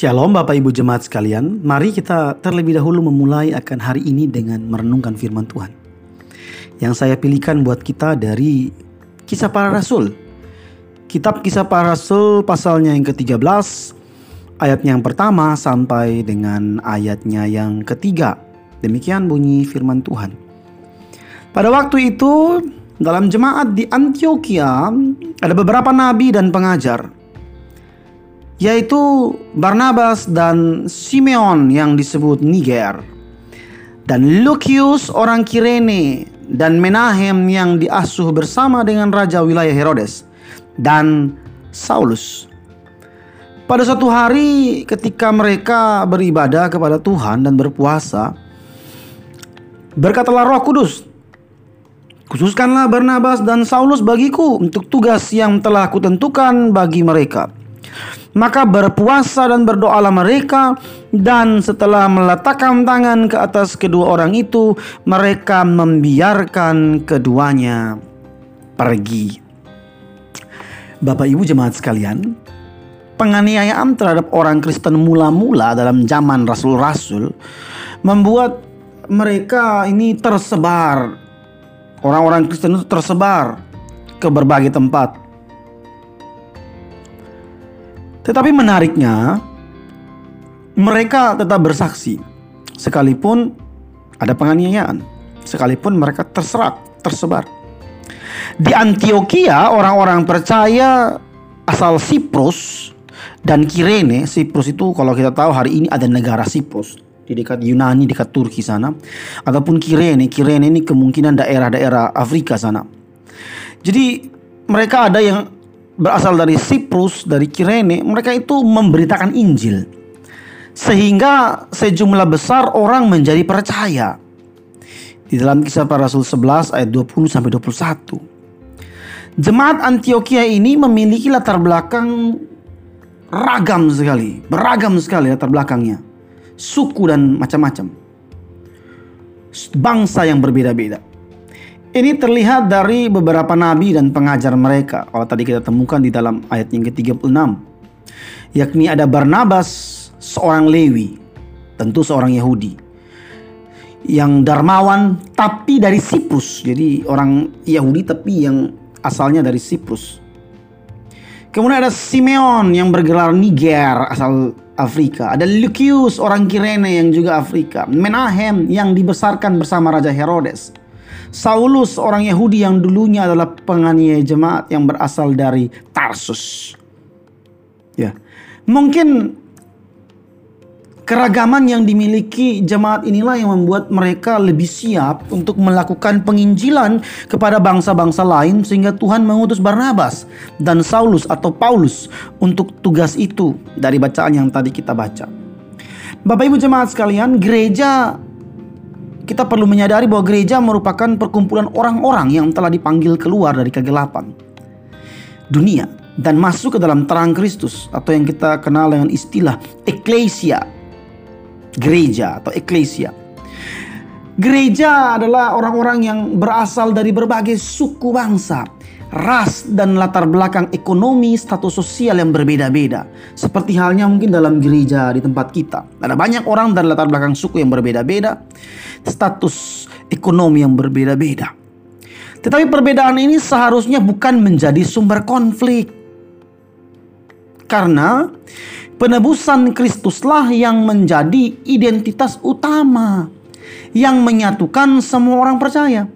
Shalom Bapak Ibu Jemaat sekalian, mari kita terlebih dahulu memulai akan hari ini dengan merenungkan firman Tuhan. Yang saya pilihkan buat kita dari Kisah Para Rasul. Kitab Kisah Para Rasul pasalnya yang ke-13, ayatnya yang pertama sampai dengan ayatnya yang ketiga. Demikian bunyi firman Tuhan. Pada waktu itu, dalam jemaat di Antioquia ada beberapa nabi dan pengajar yaitu Barnabas dan Simeon yang disebut Niger dan Lucius orang Kirene dan Menahem yang diasuh bersama dengan raja wilayah Herodes dan Saulus. Pada suatu hari ketika mereka beribadah kepada Tuhan dan berpuasa, berkatalah Roh Kudus, "Khususkanlah Barnabas dan Saulus bagiku untuk tugas yang telah kutentukan bagi mereka." Maka berpuasa dan berdoalah mereka dan setelah meletakkan tangan ke atas kedua orang itu mereka membiarkan keduanya pergi. Bapak Ibu jemaat sekalian, penganiayaan terhadap orang Kristen mula-mula dalam zaman rasul-rasul membuat mereka ini tersebar. Orang-orang Kristen itu tersebar ke berbagai tempat tetapi menariknya, mereka tetap bersaksi, sekalipun ada penganiayaan, sekalipun mereka terserak, tersebar. Di Antioquia, orang-orang percaya asal Siprus dan Kirene. Siprus itu kalau kita tahu hari ini ada negara Siprus di dekat Yunani, dekat Turki sana, ataupun Kirene. Kirene ini kemungkinan daerah-daerah Afrika sana. Jadi mereka ada yang berasal dari Siprus, dari Kirene, mereka itu memberitakan Injil. Sehingga sejumlah besar orang menjadi percaya. Di dalam kisah para rasul 11 ayat 20 sampai 21. Jemaat Antioquia ini memiliki latar belakang ragam sekali, beragam sekali latar belakangnya. Suku dan macam-macam. Bangsa yang berbeda-beda. Ini terlihat dari beberapa nabi dan pengajar mereka. Kalau tadi kita temukan di dalam ayat yang ke-36. Yakni ada Barnabas, seorang Lewi, tentu seorang Yahudi. Yang darmawan tapi dari Siprus. Jadi orang Yahudi tapi yang asalnya dari Siprus. Kemudian ada Simeon yang bergelar Niger asal Afrika. Ada Lucius orang Kirene yang juga Afrika. Menahem yang dibesarkan bersama Raja Herodes. Saulus orang Yahudi yang dulunya adalah penganiaya jemaat yang berasal dari Tarsus. Ya. Mungkin keragaman yang dimiliki jemaat inilah yang membuat mereka lebih siap untuk melakukan penginjilan kepada bangsa-bangsa lain sehingga Tuhan mengutus Barnabas dan Saulus atau Paulus untuk tugas itu dari bacaan yang tadi kita baca. Bapak Ibu jemaat sekalian, gereja kita perlu menyadari bahwa gereja merupakan perkumpulan orang-orang yang telah dipanggil keluar dari kegelapan dunia dan masuk ke dalam terang Kristus atau yang kita kenal dengan istilah eklesia gereja atau eklesia. Gereja adalah orang-orang yang berasal dari berbagai suku bangsa ras dan latar belakang ekonomi, status sosial yang berbeda-beda. Seperti halnya mungkin dalam gereja di tempat kita. Ada banyak orang dari latar belakang suku yang berbeda-beda, status ekonomi yang berbeda-beda. Tetapi perbedaan ini seharusnya bukan menjadi sumber konflik. Karena penebusan Kristuslah yang menjadi identitas utama yang menyatukan semua orang percaya.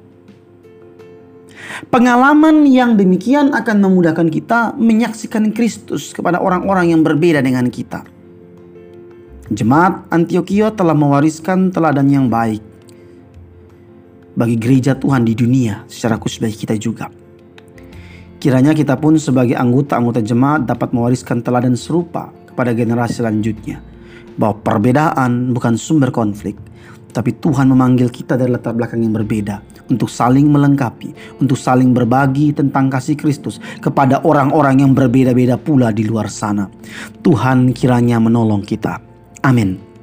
Pengalaman yang demikian akan memudahkan kita menyaksikan Kristus kepada orang-orang yang berbeda dengan kita. Jemaat Antioquia telah mewariskan teladan yang baik bagi gereja Tuhan di dunia secara khusus bagi kita juga. Kiranya kita pun sebagai anggota-anggota jemaat dapat mewariskan teladan serupa kepada generasi selanjutnya. Bahwa perbedaan bukan sumber konflik, tapi Tuhan memanggil kita dari latar belakang yang berbeda untuk saling melengkapi, untuk saling berbagi tentang kasih Kristus kepada orang-orang yang berbeda-beda pula di luar sana. Tuhan kiranya menolong kita. Amin.